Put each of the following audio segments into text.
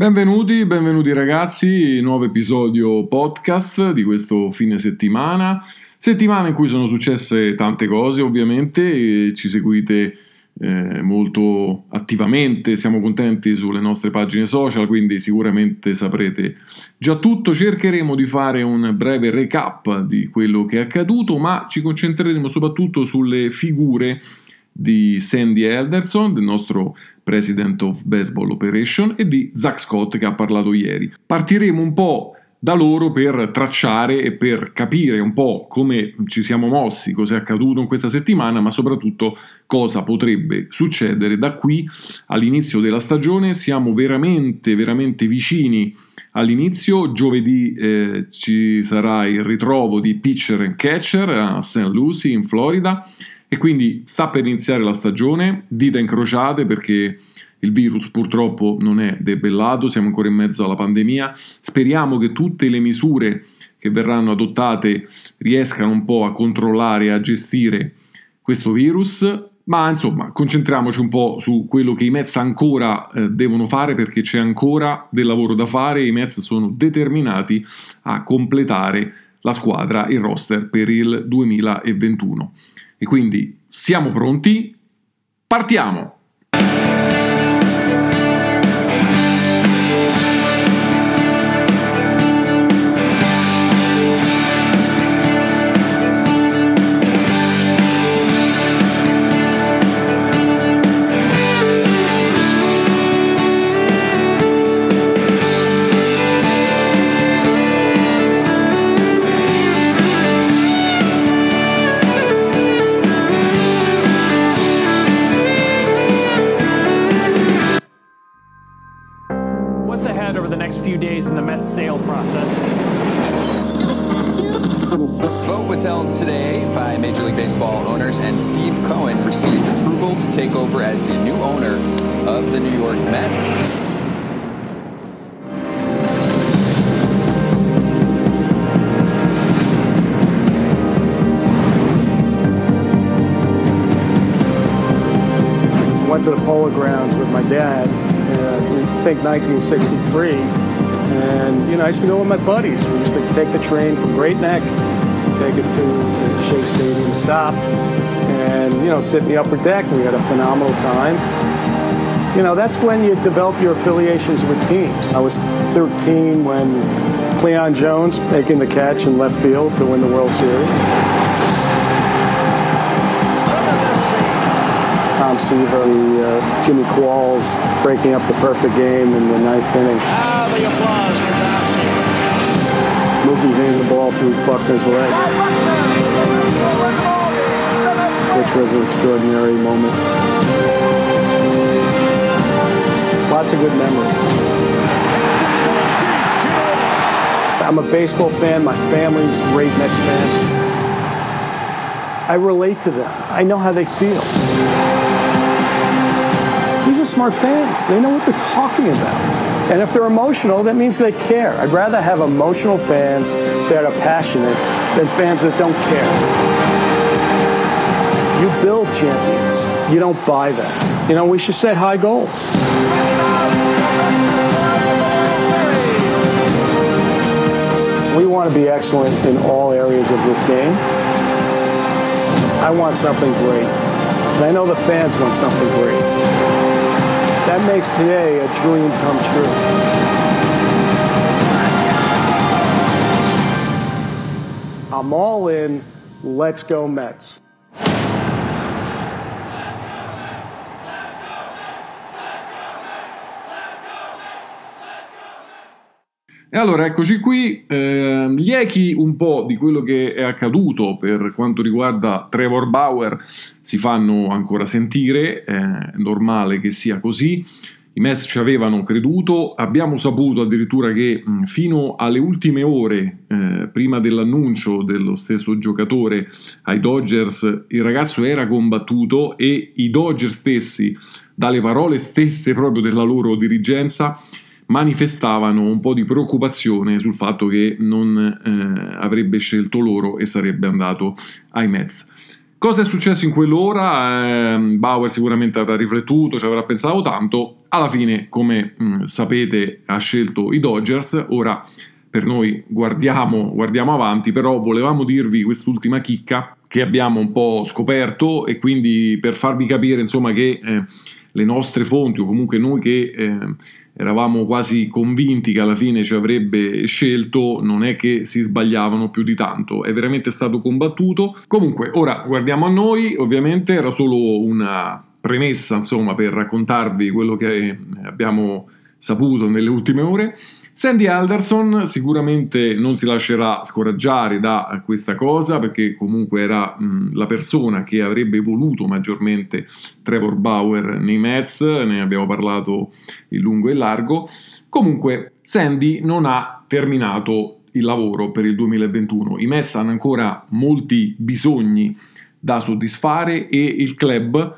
Benvenuti, benvenuti ragazzi, nuovo episodio podcast di questo fine settimana. Settimana in cui sono successe tante cose, ovviamente, ci seguite eh, molto attivamente, siamo contenti sulle nostre pagine social, quindi sicuramente saprete già tutto. Cercheremo di fare un breve recap di quello che è accaduto, ma ci concentreremo soprattutto sulle figure di Sandy Elderson, del nostro President of Baseball Operation, e di Zach Scott che ha parlato ieri. Partiremo un po' da loro per tracciare e per capire un po' come ci siamo mossi, cosa è accaduto in questa settimana, ma soprattutto cosa potrebbe succedere da qui all'inizio della stagione. Siamo veramente, veramente vicini all'inizio. Giovedì eh, ci sarà il ritrovo di pitcher and catcher a St. Lucie in Florida e quindi sta per iniziare la stagione, dita incrociate perché il virus purtroppo non è debellato, siamo ancora in mezzo alla pandemia. Speriamo che tutte le misure che verranno adottate riescano un po' a controllare e a gestire questo virus. Ma insomma, concentriamoci un po' su quello che i Mets ancora eh, devono fare perché c'è ancora del lavoro da fare i Mets sono determinati a completare la squadra, il roster per il 2021. E quindi siamo pronti? Partiamo! Sale process. Vote was held today by Major League Baseball owners, and Steve Cohen received approval to take over as the new owner of the New York Mets. Went to the Polo Grounds with my dad, uh, I think 1963 and, you know, I used to go with my buddies. We used to take the train from Great Neck, take it to Shea Stadium stop, and, you know, sit in the upper deck. We had a phenomenal time. You know, that's when you develop your affiliations with teams. I was 13 when Cleon Jones making the catch in left field to win the World Series. Tom Seaver, the uh, Jimmy Qualls breaking up the perfect game in the ninth inning Ah, the applause for Mookie hitting the ball through Buckner's legs, which was an extraordinary moment. Lots of good memories. I'm a baseball fan. My family's great Mets fans. I relate to them. I know how they feel. Are smart fans. They know what they're talking about. And if they're emotional, that means they care. I'd rather have emotional fans that are passionate than fans that don't care. You build champions. You don't buy them. You know, we should set high goals. We want to be excellent in all areas of this game. I want something great. And I know the fans want something great. That makes today a dream come true. I'm all in. Let's go Mets. E allora eccoci qui, eh, gli echi un po' di quello che è accaduto per quanto riguarda Trevor Bauer si fanno ancora sentire, è normale che sia così. i Mets ci avevano creduto, abbiamo saputo addirittura che mh, fino alle ultime ore, eh, prima dell'annuncio dello stesso giocatore ai Dodgers, il ragazzo era combattuto e i Dodgers stessi, dalle parole stesse proprio della loro dirigenza, manifestavano un po' di preoccupazione sul fatto che non eh, avrebbe scelto loro e sarebbe andato ai Mets. Cosa è successo in quell'ora? Eh, Bauer sicuramente avrà riflettuto, ci avrà pensato tanto. Alla fine, come mh, mm, sapete, ha scelto i Dodgers. Ora per noi guardiamo, guardiamo avanti, però volevamo dirvi quest'ultima chicca che abbiamo un po' scoperto e quindi per farvi capire insomma che eh, le nostre fonti o comunque noi che eh, eravamo quasi convinti che alla fine ci avrebbe scelto, non è che si sbagliavano più di tanto, è veramente stato combattuto. Comunque, ora guardiamo a noi, ovviamente era solo una premessa, insomma, per raccontarvi quello che abbiamo saputo nelle ultime ore. Sandy Alderson sicuramente non si lascerà scoraggiare da questa cosa perché comunque era mh, la persona che avrebbe voluto maggiormente Trevor Bauer nei Mets, ne abbiamo parlato in lungo e largo. Comunque Sandy non ha terminato il lavoro per il 2021. I Mets hanno ancora molti bisogni da soddisfare e il club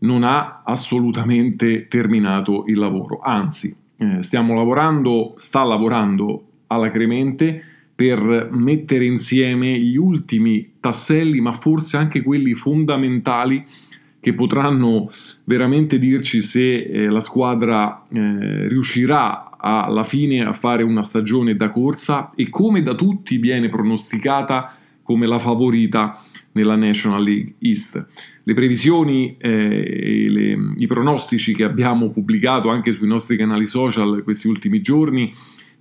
non ha assolutamente terminato il lavoro, anzi eh, stiamo lavorando, sta lavorando alacremente per mettere insieme gli ultimi tasselli, ma forse anche quelli fondamentali che potranno veramente dirci se eh, la squadra eh, riuscirà alla fine a fare una stagione da corsa e come da tutti viene pronosticata come la favorita nella National League East. Le previsioni eh, e le, i pronostici che abbiamo pubblicato anche sui nostri canali social questi ultimi giorni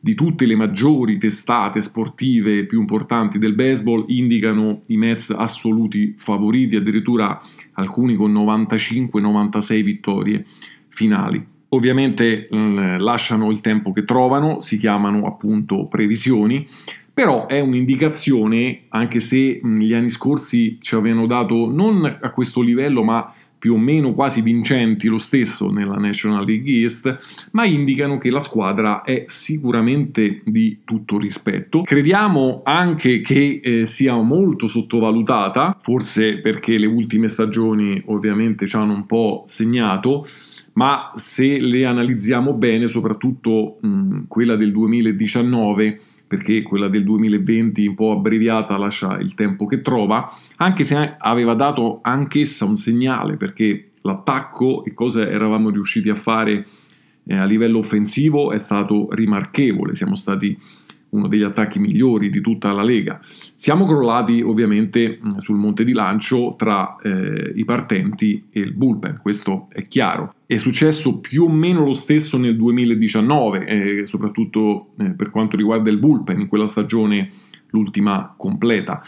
di tutte le maggiori testate sportive più importanti del baseball indicano i Mets assoluti favoriti, addirittura alcuni con 95-96 vittorie finali. Ovviamente eh, lasciano il tempo che trovano, si chiamano appunto previsioni, però è un'indicazione, anche se gli anni scorsi ci avevano dato non a questo livello, ma più o meno quasi vincenti lo stesso nella National League East, ma indicano che la squadra è sicuramente di tutto rispetto. Crediamo anche che eh, sia molto sottovalutata, forse perché le ultime stagioni ovviamente ci hanno un po' segnato, ma se le analizziamo bene, soprattutto mh, quella del 2019, perché quella del 2020 un po' abbreviata lascia il tempo che trova, anche se aveva dato anch'essa un segnale, perché l'attacco e cosa eravamo riusciti a fare eh, a livello offensivo è stato rimarchevole, siamo stati uno degli attacchi migliori di tutta la Lega. Siamo crollati ovviamente sul monte di lancio tra eh, i partenti e il bullpen, questo è chiaro. È successo più o meno lo stesso nel 2019, eh, soprattutto eh, per quanto riguarda il bullpen, in quella stagione l'ultima completa.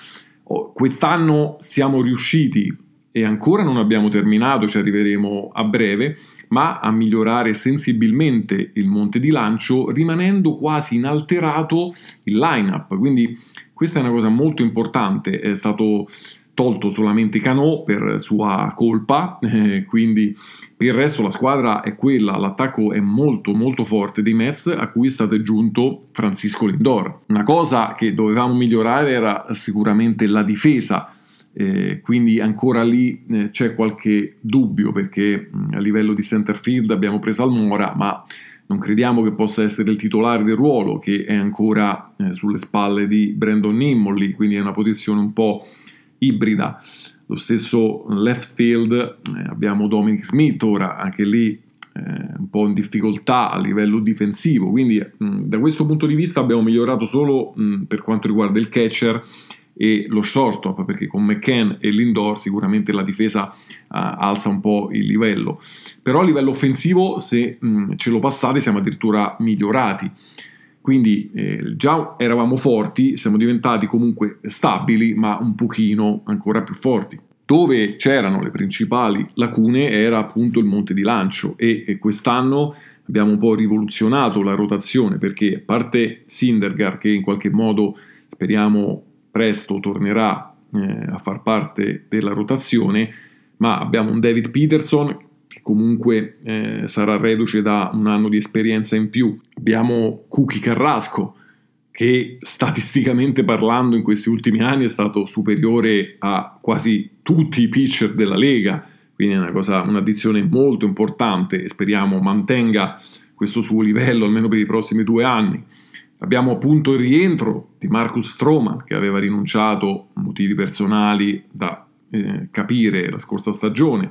Oh, quest'anno siamo riusciti e ancora non abbiamo terminato, ci arriveremo a breve, ma a migliorare sensibilmente il monte di lancio rimanendo quasi inalterato il line-up. Quindi questa è una cosa molto importante, è stato tolto solamente Cano per sua colpa, eh, quindi per il resto la squadra è quella, l'attacco è molto molto forte dei Mets a cui è stato aggiunto Francisco Lindor. Una cosa che dovevamo migliorare era sicuramente la difesa, eh, quindi ancora lì eh, c'è qualche dubbio perché mh, mm, a livello di center field abbiamo preso Almora, ma non crediamo che possa essere il titolare del ruolo che è ancora eh, sulle spalle di Brandon Nimmolly, quindi è una posizione un po' ibrida. Lo stesso left field eh, abbiamo Dominic Smith, ora anche lì eh, un po' in difficoltà a livello difensivo, quindi mh, mm, da questo punto di vista abbiamo migliorato solo mh, per quanto riguarda il catcher e lo shortstop perché con McCann e Lindor sicuramente la difesa uh, alza un po' il livello. Però a livello offensivo se mh, ce lo passate siamo addirittura migliorati. Quindi eh, già eravamo forti siamo diventati comunque stabili ma un pochino ancora più forti. Dove c'erano le principali lacune era appunto il monte di lancio e, e quest'anno abbiamo un po' rivoluzionato la rotazione perché a parte Sindergaard che in qualche modo speriamo presto tornerà eh, a far parte della rotazione, ma abbiamo un David Peterson che comunque eh, sarà reduce da un anno di esperienza in più. Abbiamo Cookie Carrasco, che statisticamente parlando in questi ultimi anni è stato superiore a quasi tutti i pitcher della Lega, quindi è una cosa, un'addizione molto importante e speriamo mantenga questo suo livello almeno per i prossimi due anni. Abbiamo appunto il rientro di Marcus Stroman che aveva rinunciato motivi personali da eh, capire la scorsa stagione.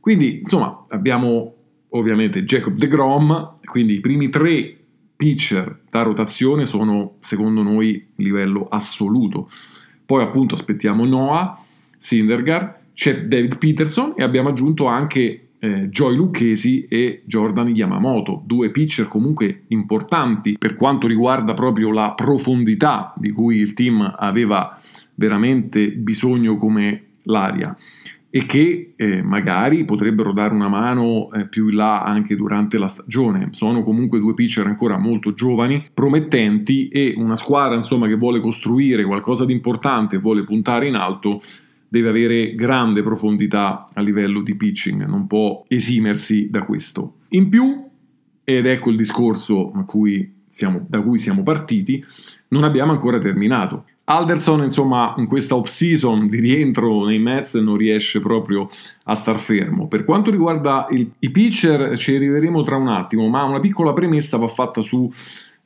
Quindi insomma abbiamo ovviamente Jacob de Grom, quindi i primi tre pitcher da rotazione sono secondo noi livello assoluto. Poi appunto aspettiamo Noah, Syndergaard, c'è David Peterson e abbiamo aggiunto anche eh, Joy Lucchesi e Jordan Yamamoto, due pitcher comunque importanti per quanto riguarda proprio la profondità di cui il team aveva veramente bisogno come l'aria e che eh, magari potrebbero dare una mano eh, più in là anche durante la stagione. Sono comunque due pitcher ancora molto giovani, promettenti e una squadra insomma che vuole costruire qualcosa di importante, vuole puntare in alto, deve avere grande profondità a livello di pitching, non può esimersi da questo. In più, ed ecco il discorso cui siamo, da cui siamo partiti, non abbiamo ancora terminato. Alderson, insomma, in questa off-season di rientro nei Mets non riesce proprio a star fermo. Per quanto riguarda il, i pitcher, ci arriveremo tra un attimo, ma una piccola premessa va fatta su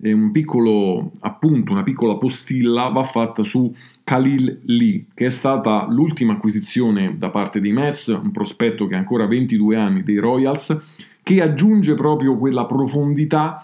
un piccolo appunto, una piccola postilla va fatta su Khalil Lee, che è stata l'ultima acquisizione da parte dei Mets, un prospetto che ha ancora 22 anni dei Royals, che aggiunge proprio quella profondità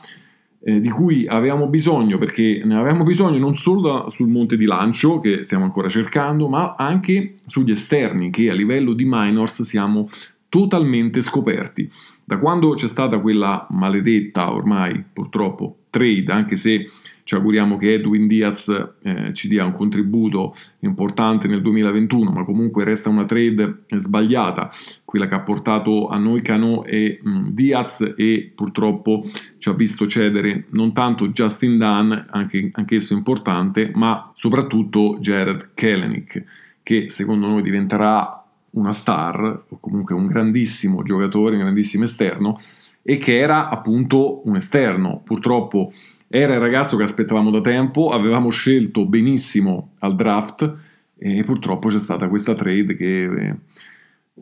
eh, di cui avevamo bisogno, perché ne avevamo bisogno non solo da, sul monte di lancio, che stiamo ancora cercando, ma anche sugli esterni, che a livello di minors siamo totalmente scoperti. Da quando c'è stata quella maledetta, ormai purtroppo, trade, anche se ci auguriamo che Edwin Diaz eh, ci dia un contributo importante nel 2021, ma comunque resta una trade sbagliata, quella che ha portato a noi Cano e mh, mm, Diaz e purtroppo ci ha visto cedere non tanto Justin Dunn, anche, anch'esso importante, ma soprattutto Jared Kellenick, che secondo noi diventerà una star, o comunque un grandissimo giocatore, un grandissimo esterno, e che era appunto un esterno. Purtroppo era il ragazzo che aspettavamo da tempo, avevamo scelto benissimo al draft e purtroppo c'è stata questa trade che eh,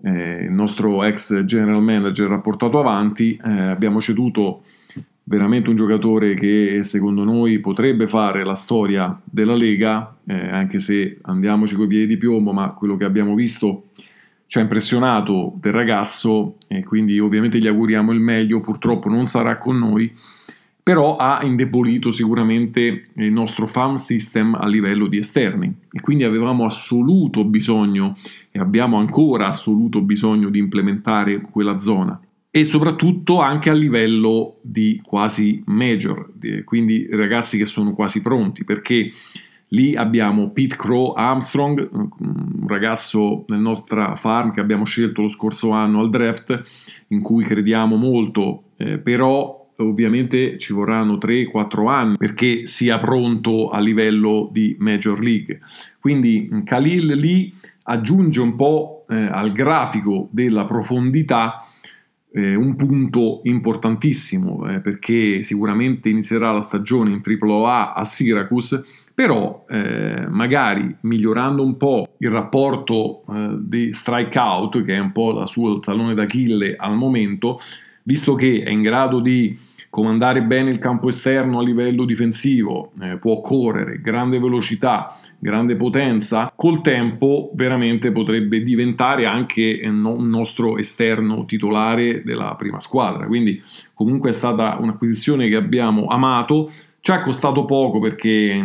eh il nostro ex general manager ha portato avanti. Eh, abbiamo ceduto veramente un giocatore che secondo noi potrebbe fare la storia della Lega, eh, anche se andiamoci coi piedi di piombo, ma quello che abbiamo visto ci ha impressionato del ragazzo e quindi ovviamente gli auguriamo il meglio, purtroppo non sarà con noi, però ha indebolito sicuramente il nostro farm system a livello di esterni. E quindi avevamo assoluto bisogno e abbiamo ancora assoluto bisogno di implementare quella zona. E soprattutto anche a livello di quasi major, quindi ragazzi che sono quasi pronti perché Lì abbiamo Pete Crow Armstrong, un ragazzo nel nostro farm che abbiamo scelto lo scorso anno al draft, in cui crediamo molto, eh, però ovviamente ci vorranno 3-4 anni perché sia pronto a livello di Major League. Quindi Khalil lì aggiunge un po' eh, al grafico della profondità eh, un punto importantissimo eh, perché sicuramente inizierà la stagione in AAA a Syracuse però eh, magari migliorando un po' il rapporto eh, di strikeout, che è un po' la sua talone d'Achille al momento, visto che è in grado di comandare bene il campo esterno a livello difensivo, eh, può correre, grande velocità, grande potenza, col tempo veramente potrebbe diventare anche eh, un nostro esterno titolare della prima squadra. Quindi comunque è stata un'acquisizione che abbiamo amato, ci ha costato poco perché eh,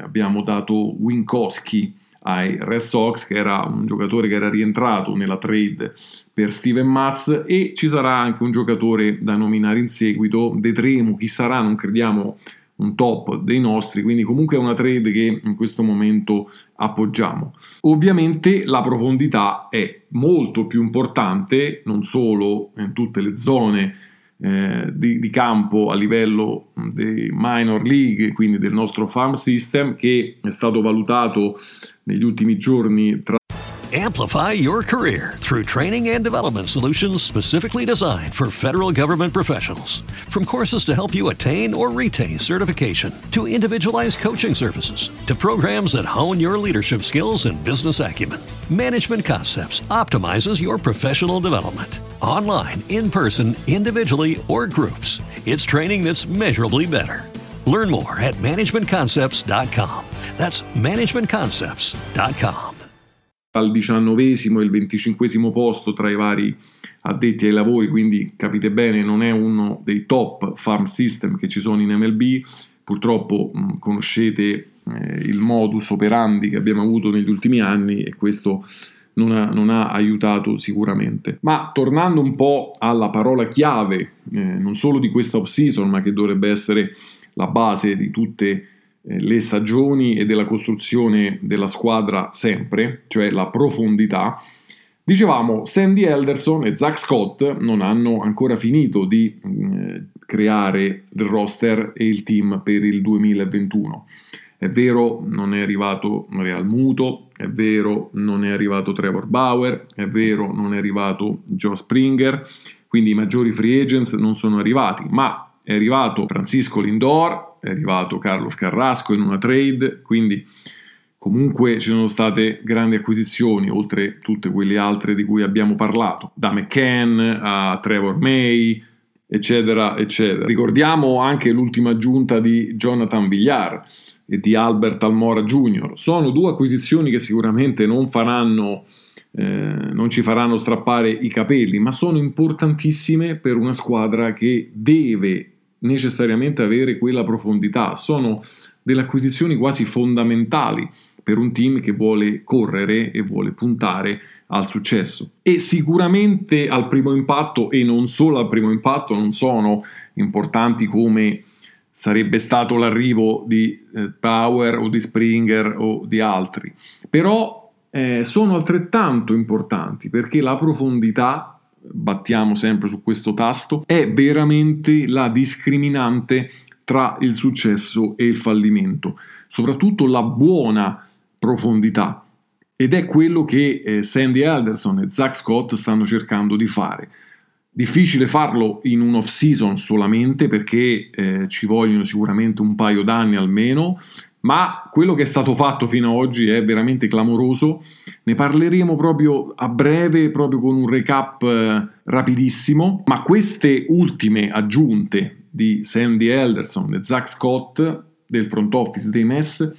abbiamo dato Winkowski ai Red Sox, che era un giocatore che era rientrato nella trade per Steven Matz, e ci sarà anche un giocatore da nominare in seguito. Vedremo chi sarà, non crediamo un top dei nostri, quindi comunque è una trade che in questo momento appoggiamo. Ovviamente la profondità è molto più importante, non solo in tutte le zone eh, di, di, campo a livello dei minor league, quindi del nostro farm system, che è stato valutato negli ultimi giorni tra Amplify your career through training and development solutions specifically designed for federal government professionals. From courses to help you attain or retain certification, to individualized coaching services, to programs that hone your leadership skills and business acumen, Management Concepts optimizes your professional development. Online, in person, individually, or groups, it's training that's measurably better. Learn more at managementconcepts.com. That's managementconcepts.com. al diciannovesimo e il venticinquesimo posto tra i vari addetti ai lavori, quindi capite bene non è uno dei top farm system che ci sono in MLB, purtroppo mh, conoscete eh, il modus operandi che abbiamo avuto negli ultimi anni e questo non ha, non ha aiutato sicuramente. Ma tornando un po' alla parola chiave, eh, non solo di questa off-season, ma che dovrebbe essere la base di tutte le eh, le stagioni e della costruzione della squadra sempre, cioè la profondità, dicevamo Sandy Elderson e Zach Scott non hanno ancora finito di eh, creare il roster e il team per il 2021. È vero, non è arrivato Real Muto, è vero, non è arrivato Trevor Bauer, è vero, non è arrivato Joe Springer, quindi i maggiori free agents non sono arrivati, ma è arrivato Francisco Lindor, è arrivato Carlos Carrasco in una trade, quindi comunque ci sono state grandi acquisizioni, oltre tutte quelle altre di cui abbiamo parlato, da McCann a Trevor May, eccetera, eccetera. Ricordiamo anche l'ultima aggiunta di Jonathan Villar e di Albert Almora Jr. Sono due acquisizioni che sicuramente non faranno... Eh, non ci faranno strappare i capelli, ma sono importantissime per una squadra che deve necessariamente avere quella profondità, sono delle acquisizioni quasi fondamentali per un team che vuole correre e vuole puntare al successo. E sicuramente al primo impatto, e non solo al primo impatto, non sono importanti come sarebbe stato l'arrivo di eh, Power o di Springer o di altri, però eh, sono altrettanto importanti perché la profondità battiamo sempre su questo tasto, è veramente la discriminante tra il successo e il fallimento, soprattutto la buona profondità. Ed è quello che eh, Sandy Alderson e Zach Scott stanno cercando di fare. Difficile farlo in un off season solamente perché eh, ci vogliono sicuramente un paio d'anni almeno ma quello che è stato fatto fino ad oggi è veramente clamoroso. Ne parleremo proprio a breve, proprio con un recap eh, rapidissimo. Ma queste ultime aggiunte di Sandy Elderson e Zach Scott del front office dei Mets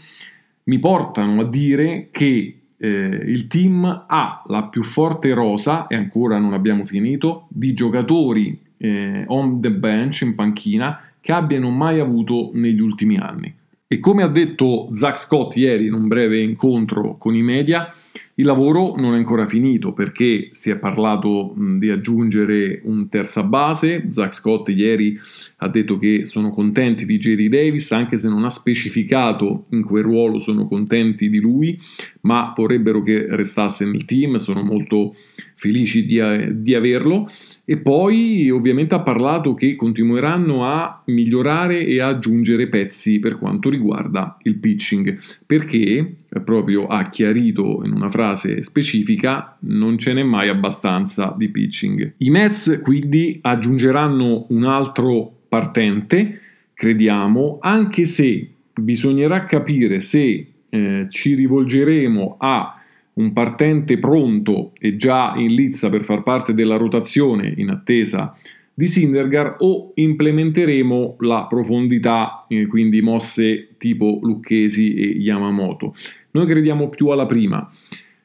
mi portano a dire che eh, il team ha la più forte rosa, e ancora non abbiamo finito, di giocatori eh, on the bench in panchina che abbiano mai avuto negli ultimi anni. E come ha detto Zach Scott ieri in un breve incontro con i media, il lavoro non è ancora finito perché si è parlato di aggiungere un terza base. Zach Scott ieri ha detto che sono contenti di JD Davis, anche se non ha specificato in quel ruolo sono contenti di lui, ma vorrebbero che restasse nel team, sono molto felici di, di averlo. E poi ovviamente ha parlato che continueranno a migliorare e aggiungere pezzi per quanto riguarda il pitching, perché proprio ha chiarito in una frase specifica, non ce n'è mai abbastanza di pitching. I Mets quindi aggiungeranno un altro partente, crediamo, anche se bisognerà capire se eh, ci rivolgeremo a un partente pronto e già in lizza per far parte della rotazione in attesa di Syndergaard o implementeremo la profondità, eh, quindi mosse tipo Lucchesi e Yamamoto. Noi crediamo più alla prima.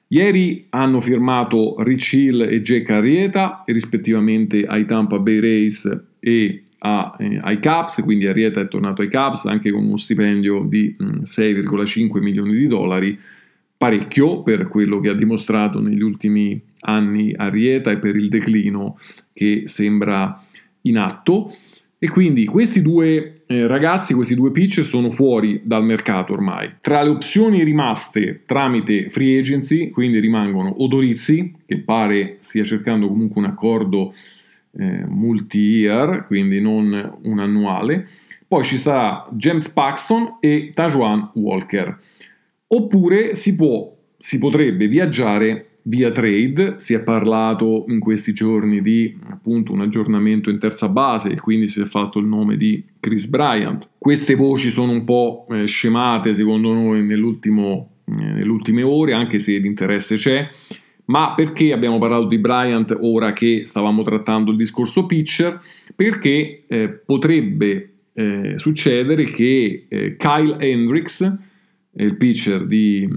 Ieri hanno firmato Rich Hill e Jack Arrieta, rispettivamente ai Tampa Bay Rays e a, eh, ai Caps, quindi Arrieta è tornato ai Caps anche con uno stipendio di mh, 6,5 milioni di dollari, parecchio per quello che ha dimostrato negli ultimi anni Arrieta e per il declino che sembra in atto. E quindi questi due eh, ragazzi, questi due pitch sono fuori dal mercato ormai. Tra le opzioni rimaste tramite free agency, quindi rimangono Odorizzi, che pare stia cercando comunque un accordo eh, multi-year, quindi non un annuale. Poi ci sarà James Paxson e Tajuan Walker. Oppure si, può, si potrebbe viaggiare via trade, si è parlato in questi giorni di appunto un aggiornamento in terza base e quindi si è fatto il nome di Chris Bryant. Queste voci sono un po' eh, scemate secondo noi nell'ultimo, eh, nelle ultime ore, anche se l'interesse c'è. Ma perché abbiamo parlato di Bryant ora che stavamo trattando il discorso pitcher? Perché eh, potrebbe eh, succedere che eh, Kyle Hendricks, il pitcher di,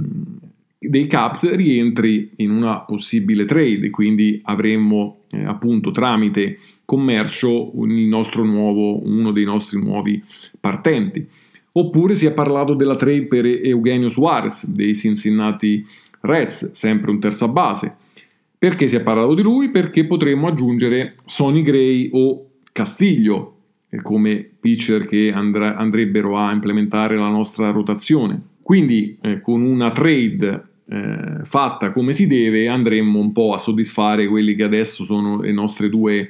dei Cubs, rientri in una possibile trade, quindi avremmo eh, appunto tramite commercio nuovo, uno dei nostri nuovi partenti. Oppure si è parlato della trade per Eugenio Suarez dei Cincinnati Reds, sempre un terza base. Perché si è parlato di lui? Perché potremmo aggiungere Sonny Gray o Castiglio eh, come pitcher che andrebbero a implementare la nostra rotazione. Quindi eh, con una trade eh, fatta come si deve andremmo un po' a soddisfare quelli che adesso sono le nostre due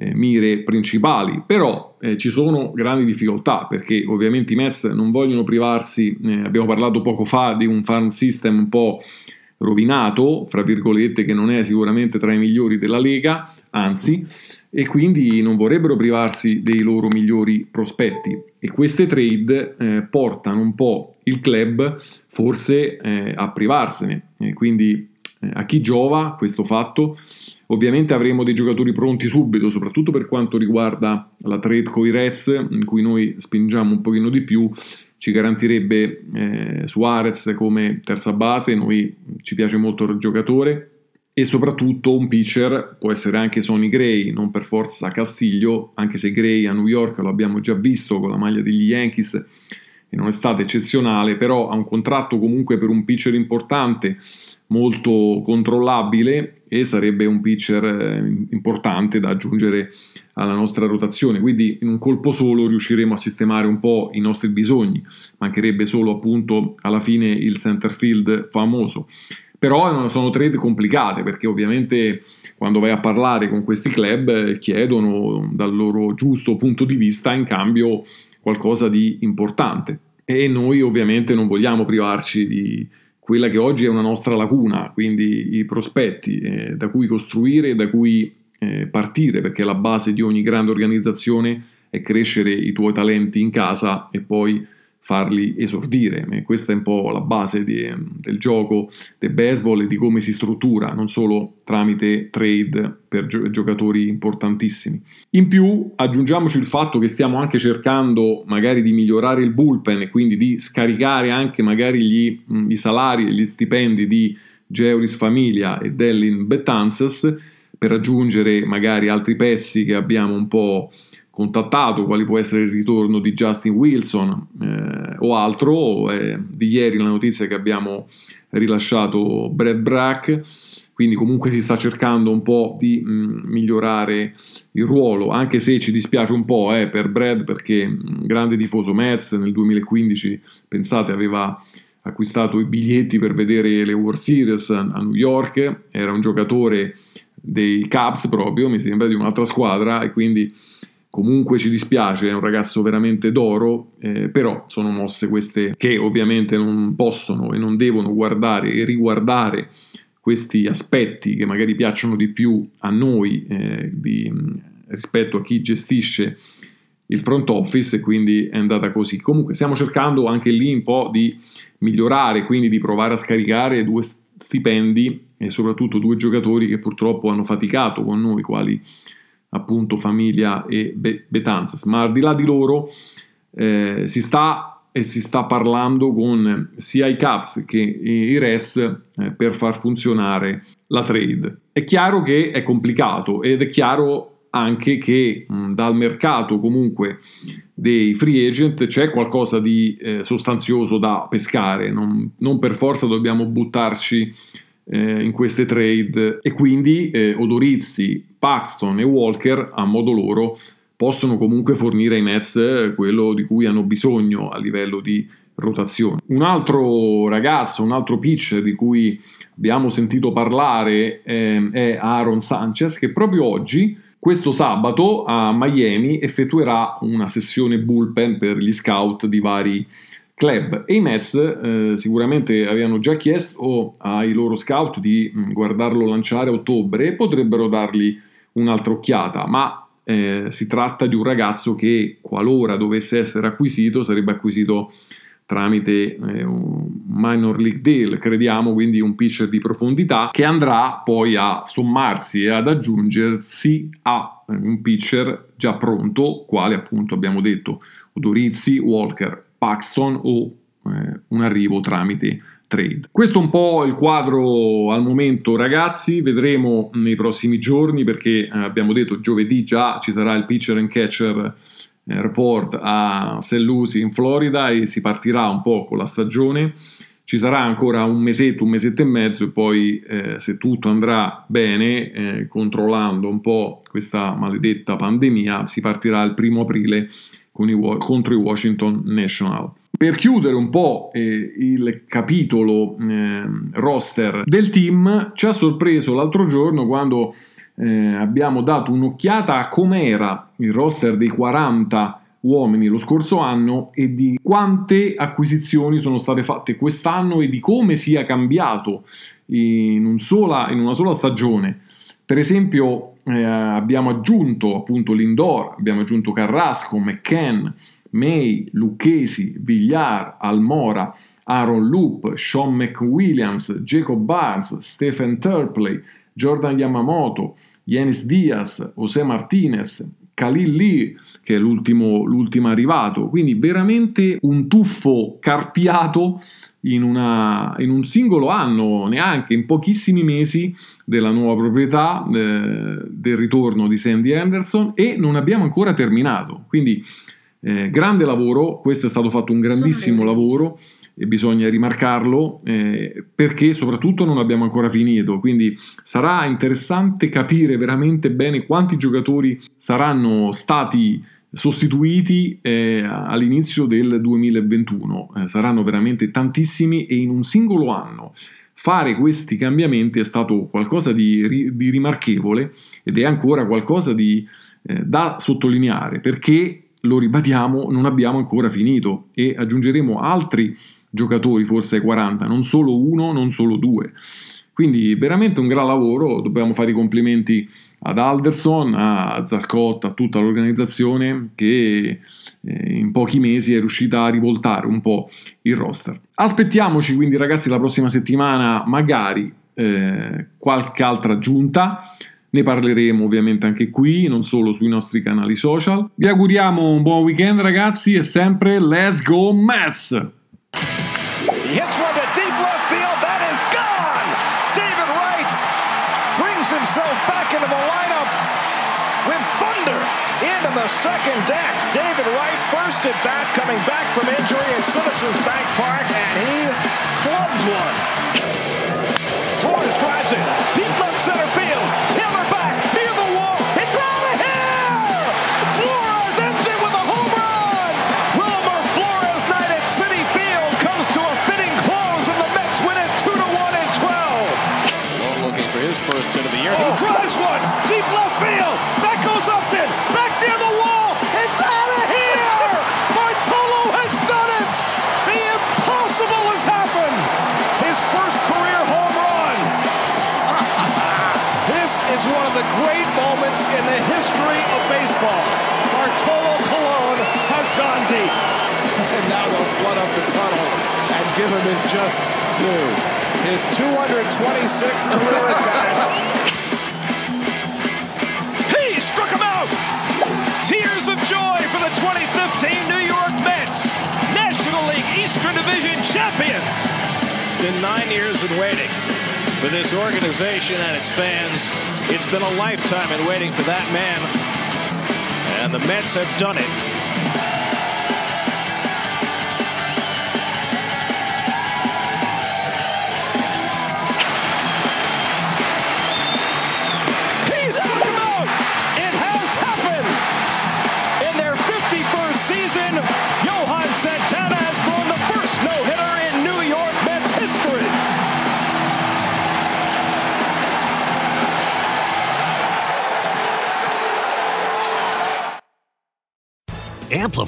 eh, mire principali, però eh, ci sono grandi difficoltà perché ovviamente i Mets non vogliono privarsi, eh, abbiamo parlato poco fa di un farm system un po' rovinato, fra virgolette, che non è sicuramente tra i migliori della Lega, anzi, e quindi non vorrebbero privarsi dei loro migliori prospetti. E queste trade eh, portano un po' il club forse eh, a privarsene. E quindi eh, a chi giova questo fatto? Ovviamente avremo dei giocatori pronti subito, soprattutto per quanto riguarda la trade con i Reds, in cui noi spingiamo un pochino di più, ci garantirebbe eh, Suarez come terza base, noi ci piace molto il giocatore, e soprattutto un pitcher può essere anche Sonny Gray, non per forza Castiglio, anche se Gray a New York lo abbiamo già visto con la maglia degli Yankees non è stato eccezionale, però ha un contratto comunque per un pitcher importante, molto controllabile e sarebbe un pitcher eh, importante da aggiungere alla nostra rotazione. Quindi in un colpo solo riusciremo a sistemare un po' i nostri bisogni. Mancherebbe solo appunto alla fine il center field famoso. Però sono trade complicate perché ovviamente quando vai a parlare con questi club eh, chiedono dal loro giusto punto di vista in cambio qualcosa di importante. E noi ovviamente non vogliamo privarci di quella che oggi è una nostra lacuna, quindi i prospetti eh, da cui costruire e da cui eh, partire, perché la base di ogni grande organizzazione è crescere i tuoi talenti in casa e poi farli esordire. E questa è un po' la base di, del gioco del baseball e di come si struttura, non solo tramite trade per gio- giocatori importantissimi. In più aggiungiamoci il fatto che stiamo anche cercando magari di migliorare il bullpen e quindi di scaricare anche magari gli, i salari e gli stipendi di Geuris Famiglia e Dellin Betances per aggiungere magari altri pezzi che abbiamo un po' contattato, quali può essere il ritorno di Justin Wilson eh, o altro. Eh, di ieri la notizia che abbiamo rilasciato Brad Brack, quindi comunque si sta cercando un po' di mh, mm, migliorare il ruolo, anche se ci dispiace un po' eh, per Brad perché mh, mm, grande tifoso Mets nel 2015, pensate, aveva acquistato i biglietti per vedere le World Series a New York, era un giocatore dei Cubs proprio, mi sembra, di un'altra squadra e quindi Comunque ci dispiace, è un ragazzo veramente d'oro, eh, però sono mosse queste che ovviamente non possono e non devono guardare e riguardare questi aspetti che magari piacciono di più a noi eh, di, rispetto a chi gestisce il front office e quindi è andata così. Comunque stiamo cercando anche lì un po' di migliorare, quindi di provare a scaricare due stipendi e soprattutto due giocatori che purtroppo hanno faticato con noi, quali appunto Famiglia e Betanzas, ma al di là di loro eh, si sta e si sta parlando con sia i Caps che i Reds eh, per far funzionare la trade. È chiaro che è complicato ed è chiaro anche che mh, dal mercato comunque dei free agent c'è qualcosa di eh, sostanzioso da pescare, non, non per forza dobbiamo buttarci eh, in queste trade e quindi eh, Odorizzi, Paxton e Walker a modo loro possono comunque fornire ai Mets eh, quello di cui hanno bisogno a livello di rotazione. Un altro ragazzo, un altro pitcher di cui abbiamo sentito parlare eh, è Aaron Sanchez che proprio oggi, questo sabato a Miami, effettuerà una sessione bullpen per gli scout di vari club. E i Mets eh, sicuramente avevano già chiesto ai loro scout di mm, guardarlo lanciare a ottobre e potrebbero dargli un'altra occhiata, ma eh, si tratta di un ragazzo che qualora dovesse essere acquisito sarebbe acquisito tramite eh, un minor league deal, crediamo, quindi un pitcher di profondità che andrà poi a sommarsi e ad aggiungersi a eh, un pitcher già pronto, quale appunto abbiamo detto Odorizzi, Walker, Paxton o eh, un arrivo tramite trade. Questo è un po' il quadro al momento ragazzi, vedremo nei prossimi giorni perché eh, abbiamo detto giovedì già ci sarà il pitcher and catcher report a St. Lucie in Florida e si partirà un po' con la stagione. Ci sarà ancora un mesetto, un mesetto e mezzo e poi eh, se tutto andrà bene, eh, controllando un po' questa maledetta pandemia, si partirà il primo aprile i, contro i Washington National. Per chiudere un po' eh, il capitolo eh, roster del team, ci ha sorpreso l'altro giorno quando eh, abbiamo dato un'occhiata a com'era il roster dei 40 uomini lo scorso anno e di quante acquisizioni sono state fatte quest'anno e di come sia cambiato in, un sola, in una sola stagione. Per esempio eh, abbiamo aggiunto appunto l'Indoor, abbiamo aggiunto Carrasco, McCann, May, Lucchesi, Villar, Almora, Aaron Loop, Sean McWilliams, Jacob Barnes, Stephen Turpley, Jordan Yamamoto, Yanis Diaz, José Martinez, Khalil Lee, che è l'ultimo, l'ultimo arrivato. Quindi veramente un tuffo carpiato in, una, in, un singolo anno, neanche in pochissimi mesi della nuova proprietà, eh, del ritorno di Sandy Anderson e non abbiamo ancora terminato. Quindi eh, grande lavoro, questo è stato fatto un grandissimo lavoro e bisogna rimarcarlo eh, perché soprattutto non abbiamo ancora finito, quindi sarà interessante capire veramente bene quanti giocatori saranno stati sostituiti eh, all'inizio del 2021, eh, saranno veramente tantissimi e in un singolo anno. Fare questi cambiamenti è stato qualcosa di, di rimarchevole ed è ancora qualcosa di, eh, da sottolineare perché lo ribadiamo, non abbiamo ancora finito e aggiungeremo altri giocatori, forse ai 40, non solo uno, non solo due. Quindi veramente un gran lavoro, dobbiamo fare i complimenti ad Alderson, a Zascott, a tutta l'organizzazione che eh, in pochi mesi è riuscita a rivoltare un po' il roster. Aspettiamoci quindi ragazzi la prossima settimana magari eh, qualche altra aggiunta. Ne parleremo ovviamente anche qui, non solo sui nostri canali social. Vi auguriamo un buon weekend ragazzi e sempre let's go Mets! He hits one to deep left field. That is gone. David Wright brings himself back into the lineup with thunder into the second deck. David Wright, first at bat, coming back from injury in Citizens Bank Park, and he clubs one. Flores drives it deep left center field. First hit of the year. He drives one deep left field. That goes Upton back near the wall. It's out of here. Bartolo has done it. The impossible has happened. His first career home run. this is one of the great moments in the history of baseball. Bartolo Colon has gone deep. and now they'll flood up the tunnel and give him his just due. His 226th career at bat. He struck him out! Tears of joy for the 2015 New York Mets, National League Eastern Division champions. It's been nine years in waiting for this organization and its fans. It's been a lifetime in waiting for that man, and the Mets have done it.